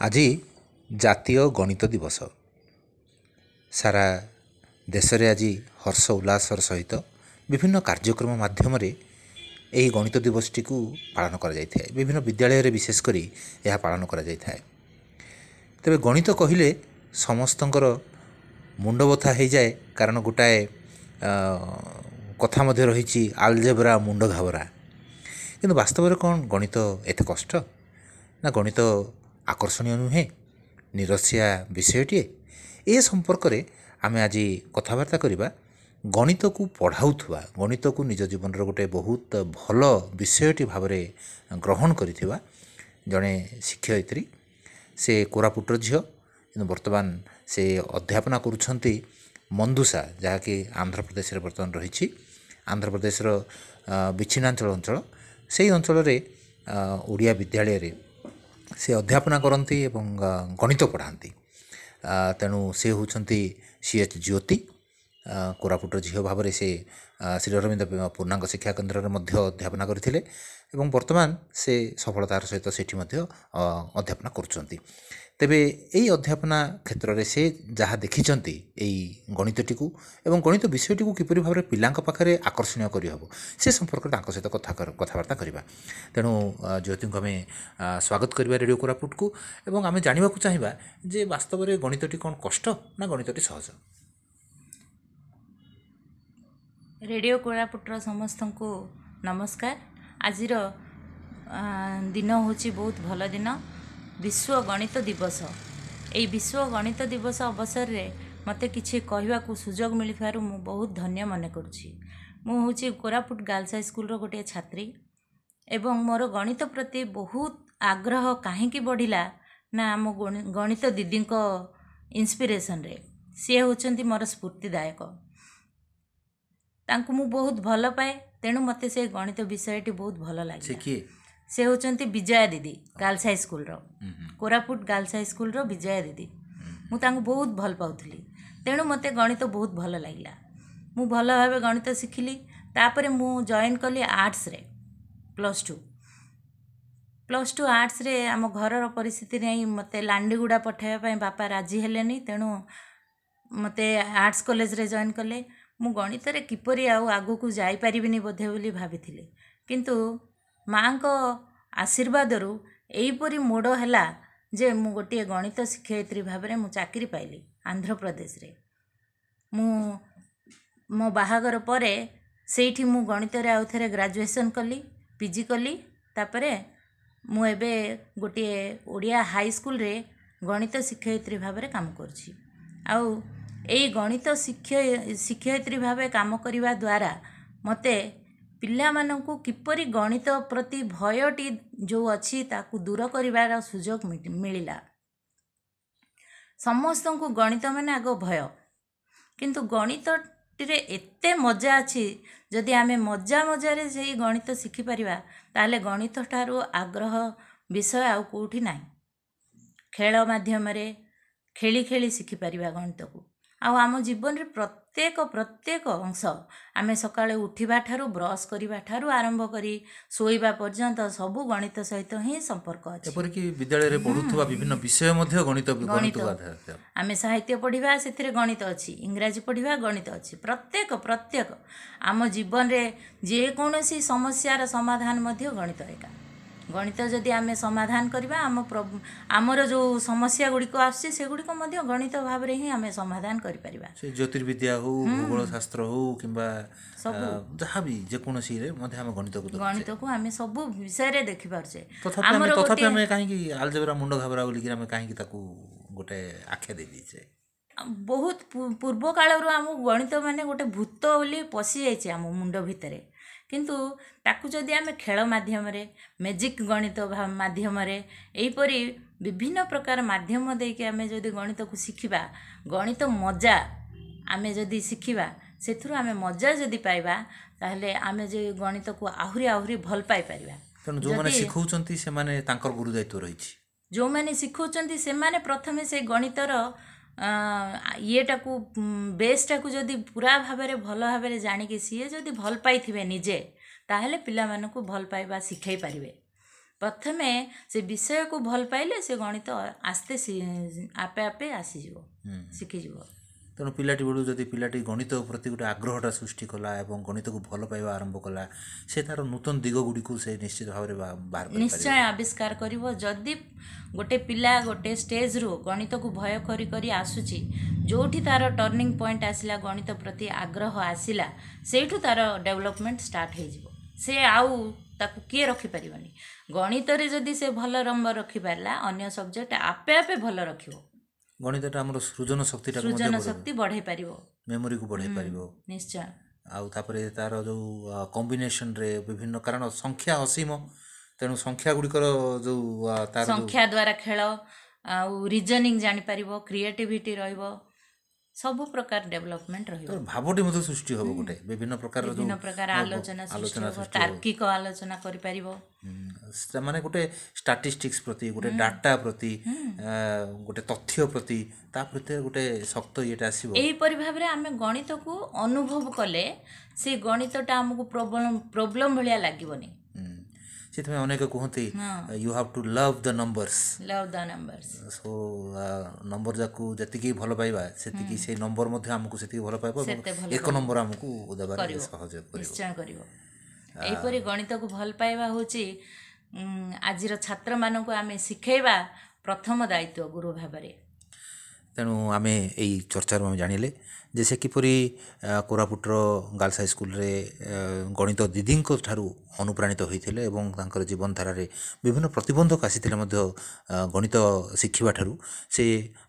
ଆଜି ଜାତୀୟ ଗଣିତ ଦିବସ ସାରା ଦେଶରେ ଆଜି ହର୍ଷ ଉଲ୍ଲାସର ସହିତ ବିଭିନ୍ନ କାର୍ଯ୍ୟକ୍ରମ ମାଧ୍ୟମରେ ଏହି ଗଣିତ ଦିବସଟିକୁ ପାଳନ କରାଯାଇଥାଏ ବିଭିନ୍ନ ବିଦ୍ୟାଳୟରେ ବିଶେଷ କରି ଏହା ପାଳନ କରାଯାଇଥାଏ ତେବେ ଗଣିତ କହିଲେ ସମସ୍ତଙ୍କର ମୁଣ୍ଡ ବଥା ହେଇଯାଏ କାରଣ ଗୋଟାଏ କଥା ମଧ୍ୟ ରହିଛି ଆଲଜେବ୍ରା ମୁଣ୍ଡ ଘାବରା କିନ୍ତୁ ବାସ୍ତବରେ କ'ଣ ଗଣିତ ଏତେ କଷ୍ଟ ନା ଗଣିତ ଆକର୍ଷଣୀୟ ନୁହେଁ ନିରସିଆ ବିଷୟଟିଏ ଏ ସମ୍ପର୍କରେ ଆମେ ଆଜି କଥାବାର୍ତ୍ତା କରିବା। ଗଣିତକୁ ପଢ଼ାଉଥିବା ଗଣିତକୁ ନିଜ ଜୀବନର ଗୋଟେ ବହୁତ ଭଲ ବିଷୟଟି ଭାବରେ ଗ୍ରହଣ କରିଥିବା ଜଣେ ଶିକ୍ଷୟିତ୍ରୀ। ସେ କୋରାପୁଟର ଝିଅ କିନ୍ତୁ ବର୍ତ୍ତମାନ ସେ ଅଧ୍ୟାପନା କରୁଛନ୍ତି ମନ୍ଦୁସା ଯାହାକି ଆନ୍ଧ୍ରପ୍ରଦେଶରେ ବର୍ତ୍ତମାନ ରହିଛି। ଆନ୍ଧ୍ରପ୍ରଦେଶର ବିଚ୍ଛିନ୍ନାଞ୍ଚଳ ଅଞ୍ଚଳ। ସେହି ଅଞ୍ଚଳରେ ଓଡ଼ିଆ ବିଦ୍ୟାଳୟରେ ସେ ଅଧ୍ୟାପନା କରନ୍ତି ଏବଂ ଗଣିତ ପଢ଼ାନ୍ତି। ତେଣୁ ସେ ହେଉଛନ୍ତି ସି ଏଚ୍ ଜ୍ୟୋତି। କୋରାପୁଟର ଝିଅ ଭାବରେ ସେ ଶ୍ରୀ ଅରବିନ୍ଦ ପୂର୍ଣ୍ଣାଙ୍ଗ ଶିକ୍ଷା କେନ୍ଦ୍ରରେ ମଧ୍ୟ ଅଧ୍ୟାପନା କରିଥିଲେ ଏବଂ ବର୍ତ୍ତମାନ ସେ ସଫଳତାର ସହିତ ସେଠି ମଧ୍ୟ ଅଧ୍ୟାପନା କରୁଛନ୍ତି। ତେବେ ଏହି ଅଧ୍ୟାପନା କ୍ଷେତ୍ରରେ ସେ ଯାହା ଦେଖିଛନ୍ତି ଏଇ ଗଣିତଟିକୁ ଏବଂ ଗଣିତ ବିଷୟଟିକୁ କିପରି ଭାବରେ ପିଲାଙ୍କ ପାଖରେ ଆକର୍ଷଣୀୟ କରିହେବ ସେ ସମ୍ପର୍କରେ ତାଙ୍କ ସହିତ କଥା କଥାବାର୍ତ୍ତା କରିବା। ତେଣୁ ଜ୍ୟୋତିଙ୍କୁ ଆମେ ସ୍ୱାଗତ କରିବା ରେଡ଼ିଓ କୋରାପୁଟକୁ ଏବଂ ଆମେ ଜାଣିବାକୁ ଚାହିଁବା ଯେ ବାସ୍ତବରେ ଗଣିତଟି କ'ଣ କଷ୍ଟ ନା ଗଣିତଟି ସହଜ? ରେଡ଼ିଓ କୋରାପୁଟର ସମସ୍ତଙ୍କୁ ନମସ୍କାର। ଆଜିର ଦିନ ହେଉଛି ବହୁତ ଭଲ ଦିନ। ବିଶ୍ୱ ଗଣିତ ଦିବସ। ଏହି ବିଶ୍ୱ ଗଣିତ ଦିବସ ଅବସରରେ ମୋତେ କିଛି କହିବାକୁ ସୁଯୋଗ ମିଳିଥିବାରୁ ମୁଁ ବହୁତ ଧନ୍ୟ ମନେ କରୁଛି। ମୁଁ ହେଉଛି କୋରାପୁଟ ଗାର୍ଲସ ହାଇସ୍କୁଲର ଗୋଟିଏ ଛାତ୍ରୀ ଏବଂ ମୋର ଗଣିତ ପ୍ରତି ବହୁତ ଆଗ୍ରହ କାହିଁକି ବଢ଼ିଲା ନା ଆମ ଗଣିତ ଦିଦିଙ୍କ ଇନ୍ସପିରେସନରେ ସିଏ ହେଉଛନ୍ତି ମୋର ସ୍ଫୂର୍ତ୍ତିଦାୟକ। ତାଙ୍କୁ ମୁଁ ବହୁତ ଭଲ ପାଏ। ତେଣୁ ମୋତେ ସେ ଗଣିତ ବିଷୟଟି ବହୁତ ଭଲ ଲାଗେ ସେ ହେଉଛନ୍ତି ବିଜୟା ଦିଦି ଗାର୍ଲସ ହାଇସ୍କୁଲର କୋରାପୁଟ ଗାର୍ଲସ ହାଇସ୍କୁଲର ବିଜୟା ଦିଦି। ମୁଁ ତାଙ୍କୁ ବହୁତ ଭଲ ପାଉଥିଲି। ତେଣୁ ମୋତେ ଗଣିତ ବହୁତ ଭଲ ଲାଗିଲା। ମୁଁ ଭଲ ଭାବେ ଗଣିତ ଶିଖିଲି। ତାପରେ ମୁଁ ଜଏନ୍ କଲି ଆର୍ଟ୍ସରେ ପ୍ଲସ୍ ଟୁ ପ୍ଲସ୍ ଟୁ ଆର୍ଟ୍ସରେ ଆମ ଘରର ପରିସ୍ଥିତି ନେଇ ମୋତେ ଲାଣ୍ଡିଗୁଡ଼ା ପଠାଇବା ପାଇଁ ବାପା ରାଜି ହେଲେନି। ତେଣୁ ମୋତେ ଆର୍ଟ୍ସ କଲେଜରେ ଜଏନ୍ କଲେ। ମୁଁ ଗଣିତରେ କିପରି ଆଉ ଆଗକୁ ଯାଇପାରିବିନି ବୋଧେ ବୋଲି ଭାବିଥିଲି। କିନ୍ତୁ ମାଆଙ୍କ ଆଶୀର୍ବାଦରୁ ଏହିପରି ମୋଡ଼ ହେଲା ଯେ ମୁଁ ଗୋଟିଏ ଗଣିତ ଶିକ୍ଷୟିତ୍ରୀ ଭାବରେ ମୁଁ ଚାକିରି ପାଇଲି ଆନ୍ଧ୍ରପ୍ରଦେଶରେ। ମୁଁ ମୋ ବାହାଘର ପରେ ସେଇଠି ମୁଁ ଗଣିତରେ ଆଉ ଥରେ ଗ୍ରାଜୁଏସନ୍ କଲି ପି ଜି କଲି ତାପରେ ମୁଁ ଏବେ ଗୋଟିଏ ଓଡ଼ିଆ ହାଇସ୍କୁଲରେ ଗଣିତ ଶିକ୍ଷୟିତ୍ରୀ ଭାବରେ କାମ କରୁଛି। ଆଉ ଏଇ ଗଣିତ ଶିକ୍ଷୟିତ୍ରୀ ଭାବେ କାମ କରିବା ଦ୍ୱାରା ମୋତେ ପିଲାମାନଙ୍କୁ କିପରି ଗଣିତ ପ୍ରତି ଭୟଟି ଯେଉଁ ଅଛି ତାକୁ ଦୂର କରିବାର ସୁଯୋଗ ମିଳିଲା। ସମସ୍ତଙ୍କୁ ଗଣିତ ମାନେ ଆଗ ଭୟ। କିନ୍ତୁ ଗଣିତଟିରେ ଏତେ ମଜା ଅଛି ଯଦି ଆମେ ମଜା ମଜାରେ ସେଇ ଗଣିତ ଶିଖିପାରିବା ତାହେଲେ ଗଣିତ ଠାରୁ ଆଗ୍ରହ ବିଷୟ ଆଉ କେଉଁଠି ନାହିଁ। ଖେଳ ମାଧ୍ୟମରେ ଖେଳି ଖେଳି ଶିଖିପାରିବା ଗଣିତକୁ। ଆଉ ଆମ ଜୀବନରେ ପ୍ରତ୍ୟେକ ପ୍ରତ୍ୟେକ ଅଂଶ ଆମେ ସକାଳେ ଉଠିବା ଠାରୁ ବ୍ରସ୍ କରିବା ଠାରୁ ଆରମ୍ଭ କରି ଶୋଇବା ପର୍ଯ୍ୟନ୍ତ ସବୁ ଗଣିତ ସହିତ ହିଁ ସମ୍ପର୍କ ଅଛି। ଏପରିକି ବିଦ୍ୟାଳୟରେ ପଢ଼ୁଥିବା ବିଭିନ୍ନ ବିଷୟ ମଧ୍ୟ ଗଣିତ ଗଣିତ। ଆମେ ସାହିତ୍ୟ ପଢ଼ିବା ସେଥିରେ ଗଣିତ ଅଛି। ଇଂରାଜୀ ପଢ଼ିବା ଗଣିତ ଅଛି। ପ୍ରତ୍ୟେକ ପ୍ରତ୍ୟେକ ଆମ ଜୀବନରେ ଯେକୌଣସି ସମସ୍ୟାର ସମାଧାନ ମଧ୍ୟ ଗଣିତ ଏକା। ଗଣିତ ଯଦି ଆମେ ସମାଧାନ କରିବା ଆମ ଆମର ଯେଉଁ ସମସ୍ୟା ଗୁଡ଼ିକ ଆସୁଛି ସେଗୁଡ଼ିକ ମଧ୍ୟ ଗଣିତ ଭାବରେ ହିଁ ଆମେ ସମାଧାନ କରିପାରିବା। ସେ ଜ୍ୟୋତିର୍ବିଦ୍ୟା ହଉ ଭୂଗୋଳ ଶାସ୍ତ୍ର ହଉ କିମ୍ବା ଯାହା ବି ଯେକୌଣସିରେ ମଧ୍ୟ ଆମେ ଗଣିତକୁ ଗଣିତକୁ ଆମେ ସବୁ ବିଷୟରେ ଦେଖିପାରୁଛେ ତଥାପି ଆମେ କାହିଁକି ଆଲଜେବ୍ରା ମୁଣ୍ଡ ଘାବରା ବୋଲିକି ଆମେ କାହିଁକି ତାକୁ ଗୋଟେ ଆଖ୍ୟା ଦେଇଦେଇଛେ? ବହୁତ ପୂର୍ବ କାଳରୁ ଆମ ଗଣିତ ମାନେ ଗୋଟେ ଭୂତ ବୋଲି ପଶିଯାଇଛି ଆମ ମୁଣ୍ଡ ଭିତରେ। କିନ୍ତୁ ତାକୁ ଯଦି ଆମେ ଖେଳ ମାଧ୍ୟମରେ ମ୍ୟାଜିକ୍ ଗଣିତ ମାଧ୍ୟମରେ ଏହିପରି ବିଭିନ୍ନ ପ୍ରକାର ମାଧ୍ୟମ ଦେଇକି ଆମେ ଯଦି ଗଣିତକୁ ଶିଖିବା ଗଣିତ ମଜା ଆମେ ଯଦି ଶିଖିବା ସେଥିରୁ ଆମେ ମଜା ଯଦି ପାଇବା ତାହେଲେ ଆମେ ଯେ ଗଣିତକୁ ଆହୁରି ଆହୁରି ଭଲ ପାଇପାରିବା। ତେଣୁ ଯେଉଁମାନେ ଶିଖଉଛନ୍ତି ସେମାନେ ତାଙ୍କର ଗୁରୁ ଦାୟିତ୍ୱ ରହିଛି। ଯେଉଁମାନେ ଶିଖଉଛନ୍ତି ସେମାନେ ପ୍ରଥମେ ସେ ଗଣିତର ଇଏଟାକୁ ବେସ୍ଟାକୁ ଯଦି ପୁରା ଭାବରେ ଭଲ ଭାବରେ ଜାଣିକି ସିଏ ଯଦି ଭଲ ପାଇଥିବେ ନିଜେ ତାହେଲେ ପିଲାମାନଙ୍କୁ ଭଲ ପାଇବା ଶିଖାଇ ପାରିବେ। ପ୍ରଥମେ ସେ ବିଷୟକୁ ଭଲ ପାଇଲେ ସେ ଗଣିତ ଆସ୍ତେ ସି- ଆପେ ଆପେ ଆସିଯିବ ଶିଖିଯିବ। ତେଣୁ ପିଲାଟି ବେଳୁ ଯଦି ପିଲାଟି ଗଣିତ ପ୍ରତି ଗୋଟେ ଆଗ୍ରହଟା ସୃଷ୍ଟି କଲା ଏବଂ ଗଣିତକୁ ଭଲ ପାଇବା ଆରମ୍ଭ କଲା ସେ ତାର ନୂତନ ଦିଗ ଗୁଡ଼ିକୁ ସେ ନିଶ୍ଚିତ ଭାବରେ ବା- ବାହାର କରିପାରିବ। ନିଶ୍ଚୟ ଆବିଷ୍କାର କରିବ। ଯଦି ଗୋଟେ ପିଲା ଗୋଟେ ଷ୍ଟେଜ୍ରୁ ଗଣିତକୁ ଭୟ କରି କରି ଆସୁଛି ଯେଉଁଠି ତାର ଟର୍ଣ୍ଣିଂ ପଏଣ୍ଟ ଆସିଲା ଗଣିତ ପ୍ରତି ଆଗ୍ରହ ଆସିଲା ସେଇଠୁ ତାର ଡେଭଲପମେଣ୍ଟ ଷ୍ଟାର୍ଟ ହେଇଯିବ। ସେ ଆଉ ତାକୁ କିଏ ରଖିପାରିବନି? ଗଣିତରେ ଯଦି ସେ ଭଲ ନମ୍ବର ରଖିପାରିଲା ଅନ୍ୟ ସବଜେକ୍ଟ ଆପେ ଆପେ ଭଲ ରଖିବ। ଗଣିତଟା ଆମର ସୃଜନ ଶକ୍ତିଟାକୁ ମଧ୍ୟ ସୃଜନ ଶକ୍ତି ବଢ଼େଇ ପାରିବ ମେମୋରିକୁ ବଢ଼େଇ ପାରିବ ନିଶ୍ଚୟ। ଆଉ ତାପରେ ତାର ଯେଉଁ କମ୍ବିନେସନରେ ବିଭିନ୍ନ କାରଣ ସଂଖ୍ୟା ଅସୀମ। ତେଣୁ ସଂଖ୍ୟା ଗୁଡ଼ିକର ଯେଉଁ ତାର ସଂଖ୍ୟା ଦ୍ୱାରା ଖେଳ ଆଉ ରିଜନିଂ ଜାଣିପାରିବ କ୍ରିଏଟିଭିଟି ରହିବ ସବୁ ପ୍ରକାର ଡେଭଲପମେଣ୍ଟ ରହିବ। ଭାବଟି ମଧ୍ୟ ସୃଷ୍ଟି ହେବ ଗୋଟେ। ବିଭିନ୍ନ ପ୍ରକାରର ଯେଉଁ ବିଭିନ୍ନ ପ୍ରକାର ଆଲୋଚନା ସୃଷ୍ଟି ହେବ ତାର୍କିକ ଆଲୋଚନା କରିପାରିବ। ସେମାନେ ଗୋଟେ ଷ୍ଟାଟିଷ୍ଟିକ୍ସ ପ୍ରତି ଗୋଟେ ଡାଟା ପ୍ରତି ଆ, ଗୋଟେ ତଥ୍ୟ ପ୍ରତି ତା ପ୍ରତି ଗୋଟେ ଶକ୍ତ ଇଏଟା ଆସିବ। ଏହିପରି ଭାବରେ ଆମେ ଗଣିତକୁ ଅନୁଭବ କଲେ ସେ ଗଣିତଟା ଆମକୁ ପ୍ରୋବ୍ଲେମ୍ ପ୍ରୋବ୍ଲେମ୍ ଭଳିଆ ଲାଗିବନି। ହୁଁ। ସେଥିପାଇଁ ଅନେକ କୁହନ୍ତି ହଁ। You have to love the numbers love the numbers so number ଯାକୁ ଯେତିକି ଭଲ ପାଇବା ସେତିକି ସେଇ ନମ୍ବର ମଧ୍ୟ ଆମକୁ ସେତିକି ଭଲ ପାଇବ ଏବଂ ସେତେ ଭଲ ଏକ ନମ୍ବର ଆମକୁ ଦେବାରେ କରିବ। ସହଯୋଗ କରିବ। ନିଶ୍ଚୟ କରିବ। ଏହିପରି ଗଣିତକୁ ଭଲ ପାଇବା ହେଉଛି ଉଁ, ଆଜିର ଛାତ୍ରମାନଙ୍କୁ ଆମେ ଶିଖେଇବା ପ୍ରଥମ ଦାୟିତ୍ୱ ଗୁରୁ ଭାବରେ। ତେଣୁ ଆମେ ଏଇ ଚର୍ଚ୍ଚାରୁ ଆମେ ଜାଣିଲେ ଯେ ସେ କିପରି ଆ, କୋରାପୁଟର ଗାର୍ଲସ ହାଇସ୍କୁଲରେ ଆ, ଗଣିତ ଦିଦିଙ୍କ ଠାରୁ ଅନୁପ୍ରାଣିତ ହୋଇଥିଲେ ଏବଂ ତାଙ୍କର ଜୀବନଧାରାରେ ବିଭିନ୍ନ ପ୍ରତିବନ୍ଧକ ଆସିଥିଲେ ମଧ୍ୟ ଆ, ଗଣିତ ଶିଖିବା ଠାରୁ। ସେ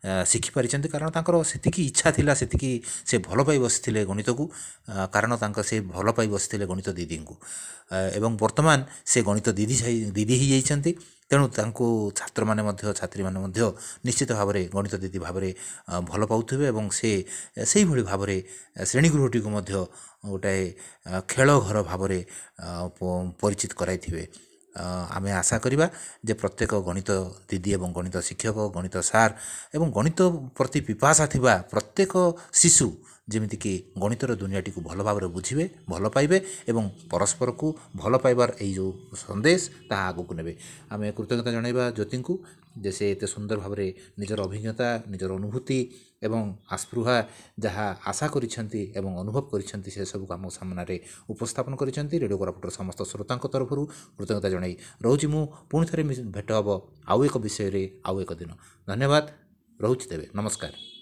ଆ, ଶିଖିପାରିଛନ୍ତି କାରଣ ତାଙ୍କର ସେତିକି ଇଚ୍ଛା ଥିଲା ସେତିକି ସେ ଭଲ ପାଇ ବସିଥିଲେ ଗଣିତକୁ ଆ, କାରଣ ତାଙ୍କ ସେ ଭଲ ପାଇ ବସିଥିଲେ ଗଣିତ ଦିଦିଙ୍କୁ। ଆ, ଏବଂ ବର୍ତ୍ତମାନ ସେ ଗଣିତ ଦିଦି ଯାଇ- ଦିଦି ହେଇଯାଇଛନ୍ତି। ତେଣୁ ତାଙ୍କୁ ଛାତ୍ରମାନେ ମଧ୍ୟ ଛାତ୍ରୀମାନେ ମଧ୍ୟ ନିଶ୍ଚିତ ଭାବରେ ଗଣିତ ଦିଦି ଭାବରେ ଭଲ ପାଉଥିବେ ଏବଂ ସେ ସେଇଭଳି ଭାବରେ ଶ୍ରେଣୀଗୃହଟିକୁ ମଧ୍ୟ ଗୋଟାଏ ଖେଳ ଘର ଭାବରେ ପରିଚିତ କରାଇଥିବେ। ଆମେ ଆଶା କରିବା ଯେ ପ୍ରତ୍ୟେକ ଗଣିତ ଦିଦି ଏବଂ ଗଣିତ ଶିକ୍ଷକ ଗଣିତ ସାର୍ ଏବଂ ଗଣିତ ପ୍ରତି ପିପାସା ଥିବା ପ୍ରତ୍ୟେକ ଶିଶୁ ଯେମିତିକି ଗଣିତର ଦୁନିଆଟିକୁ ଭଲ ଭାବରେ ବୁଝିବେ ଭଲ ପାଇବେ ଏବଂ ପରସ୍ପରକୁ ଭଲ ପାଇବାର ଏଇ ଯେଉଁ ସନ୍ଦେଶ ତାହା ଆଗକୁ ନେବେ। ଆମେ କୃତଜ୍ଞତା ଜଣାଇବା ଜ୍ୟୋତିଙ୍କୁ ଯେ ସେ ଏତେ ସୁନ୍ଦର ଭାବରେ ନିଜର ଅଭିଜ୍ଞତା ନିଜର ଅନୁଭୂତି ଏବଂ ଆସ୍ପୃହା ଯାହା ଆଶା କରିଛନ୍ତି ଏବଂ ଅନୁଭବ କରିଛନ୍ତି ସେସବୁକୁ ଆମ ସାମ୍ନାରେ ଉପସ୍ଥାପନ କରିଛନ୍ତି। ରେଡ଼ିଓ କୋରାପୁଟର ସମସ୍ତ ଶ୍ରୋତାଙ୍କ ତରଫରୁ କୃତଜ୍ଞତା ଜଣାଇ ରହୁଛି ମୁଁ। ପୁଣି ଥରେ ମିଶ- ଭେଟ ହେବ ଆଉ ଏକ ବିଷୟରେ ଆଉ ଏକ ଦିନ। ଧନ୍ୟବାଦ। ରହୁଛି ତେବେ। ନମସ୍କାର।